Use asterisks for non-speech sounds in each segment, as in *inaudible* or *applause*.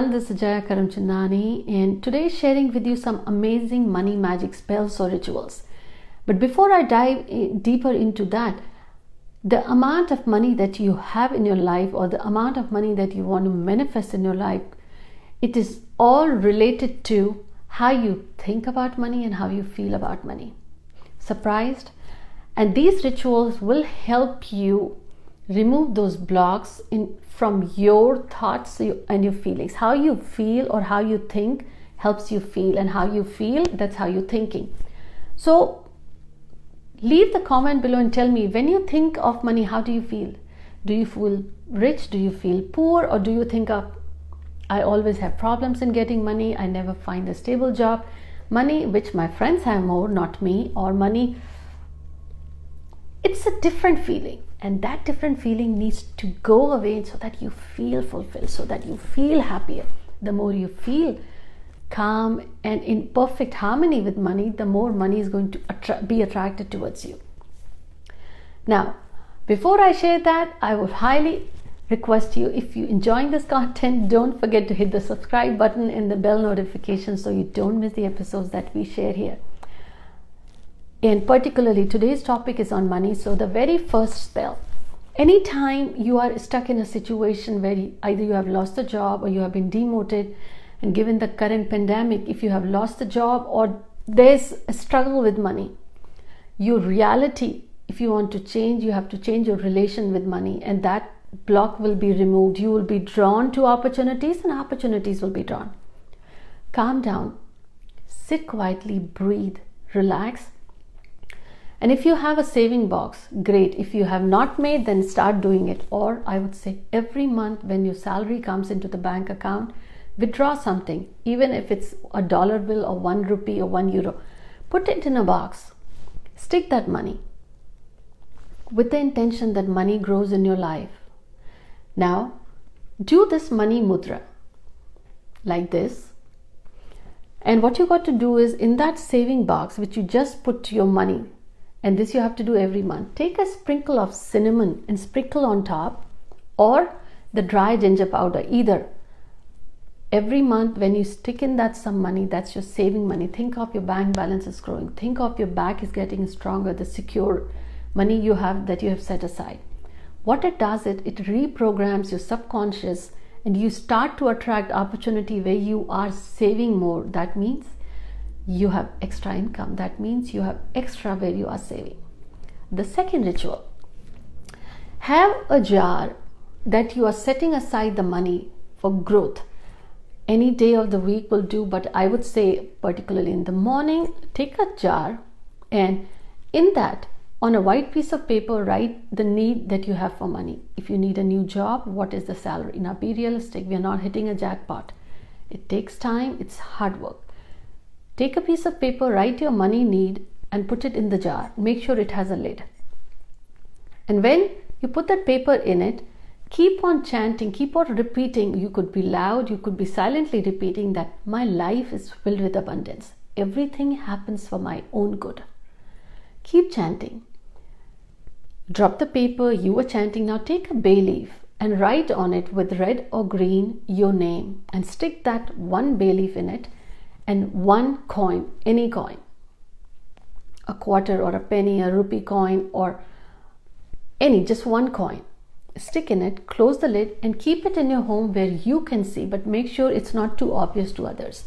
everyone, this is Jaya Karamchandani and today sharing with you some amazing money magic spells or rituals. But before I dive deeper into that, the amount of money that you have in your life or the amount of money that you want to manifest in your life, it is all related to how you think about money and how you feel about money. Surprised? And these rituals will help you remove those blocks in from your thoughts and your feelings. How you feel or how you think helps you feel and how you feel that's how you're thinking. So leave the comment below and tell me when you think of money how do you feel? Do you feel rich? Do you feel poor? Or do you think of i always have problems in getting money. I never find a stable job. Money which my friends have more not me or money it's a different feeling and that different feeling needs to go away so that you feel fulfilled so that you feel happier. The more you feel calm and in perfect harmony with money the more money is going to attra- be attracted towards you. Now before i share that i would highly request you if you're enjoying this content *laughs* don't forget to hit the subscribe button and the bell notification so you don't miss the episodes that we share here and particularly today's topic is on money. So the very first spell anytime you are stuck in a situation where either you have lost the job or you have been demoted and given the current pandemic if you have lost the job or there's a struggle with money your reality if you want to change you have to change your relation with money. And that block will be removed. You will be drawn to opportunities and opportunities will be drawn. Calm down. Sit quietly. Breathe. Relax and if you have a saving box, great. If you have not made, then start doing it. Or I would say every month when your salary comes into the bank account, withdraw something, even if it's a dollar bill or one rupee or one euro. Put it in a box. Stick that money with the intention that money grows in your life. Now, do this money mudra like this. And what you got to do is in that saving box, which you just put your money, and this you have to do every month. Take a sprinkle of cinnamon and sprinkle on top, or the dry ginger powder, either. Every month, when you stick in that some money, that's your saving money. Think of your bank balance is growing. Think of your back is getting stronger, the secure money you have that you have set aside. What it does, it it reprograms your subconscious, and you start to attract opportunity where you are saving more. That means you have extra income. That means you have extra where you are saving. The second ritual have a jar that you are setting aside the money for growth. Any day of the week will do, but I would say, particularly in the morning, take a jar and in that, on a white piece of paper, write the need that you have for money. If you need a new job, what is the salary? Now, be realistic. We are not hitting a jackpot. It takes time, it's hard work. Take a piece of paper, write your money need, and put it in the jar. Make sure it has a lid. And when you put that paper in it, keep on chanting, keep on repeating. You could be loud, you could be silently repeating that my life is filled with abundance. Everything happens for my own good. Keep chanting. Drop the paper you were chanting. Now take a bay leaf and write on it with red or green your name and stick that one bay leaf in it and one coin, any coin, a quarter or a penny, a rupee coin, or any, just one coin. Stick in it, close the lid, and keep it in your home where you can see, but make sure it's not too obvious to others.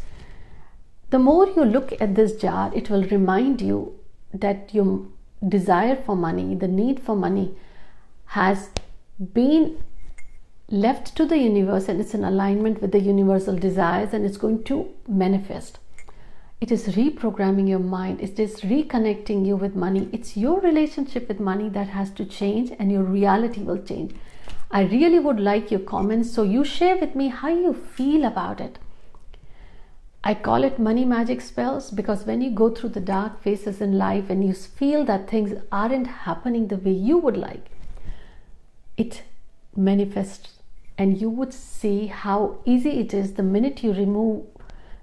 The more you look at this jar, it will remind you that your desire for money, the need for money, has been left to the universe and it's in alignment with the universal desires and it's going to manifest. It is reprogramming your mind, it is reconnecting you with money. It's your relationship with money that has to change and your reality will change. I really would like your comments so you share with me how you feel about it. I call it money magic spells because when you go through the dark phases in life and you feel that things aren't happening the way you would like, it manifests and you would see how easy it is the minute you remove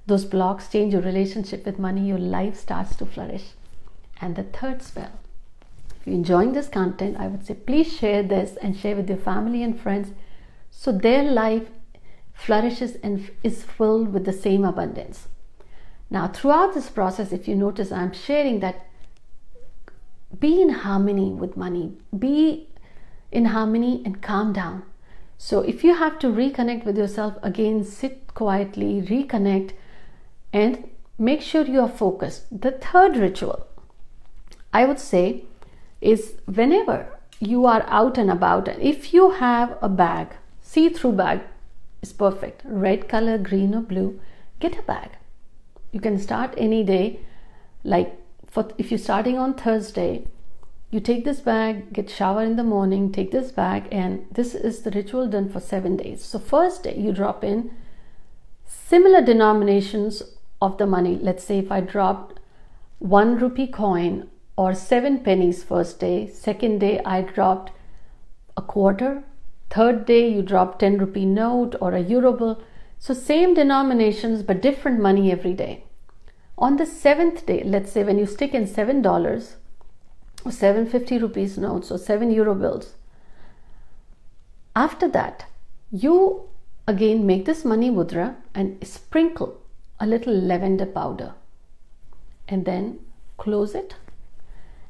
those blocks, change your relationship with money, your life starts to flourish. And the third spell. If you're enjoying this content, I would say please share this and share with your family and friends so their life flourishes and is filled with the same abundance. Now, throughout this process, if you notice, I'm sharing that be in harmony with money, be in harmony and calm down. So, if you have to reconnect with yourself again, sit quietly, reconnect, and make sure you are focused. The third ritual, I would say, is whenever you are out and about, and if you have a bag, see through bag is perfect, red color, green, or blue, get a bag. You can start any day, like for if you're starting on Thursday, you take this bag, get shower in the morning, take this bag, and this is the ritual done for seven days. So, first day you drop in similar denominations of the money. Let's say if I dropped one rupee coin or seven pennies first day, second day I dropped a quarter, third day you drop 10 rupee note or a euro bill. So, same denominations but different money every day. On the seventh day, let's say when you stick in seven dollars 750 rupees notes or seven euro bills, after that, you again make this money mudra and sprinkle a little lavender powder and then close it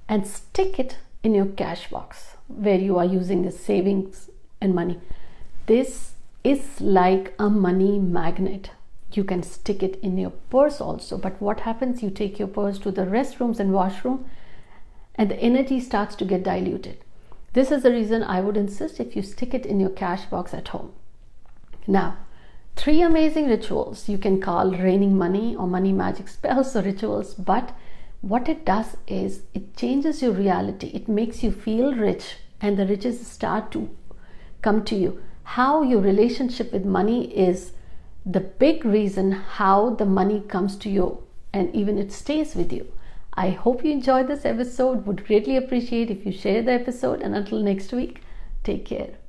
and stick it in your cash box where you are using the savings and money. This is like a money magnet. You can stick it in your purse also. But what happens? You take your purse to the restrooms and washroom, and the energy starts to get diluted. This is the reason I would insist if you stick it in your cash box at home. Now, three amazing rituals you can call raining money or money magic spells or rituals, but what it does is it changes your reality. It makes you feel rich, and the riches start to come to you. How your relationship with money is the big reason how the money comes to you and even it stays with you. I hope you enjoyed this episode. Would greatly appreciate if you share the episode. And until next week, take care.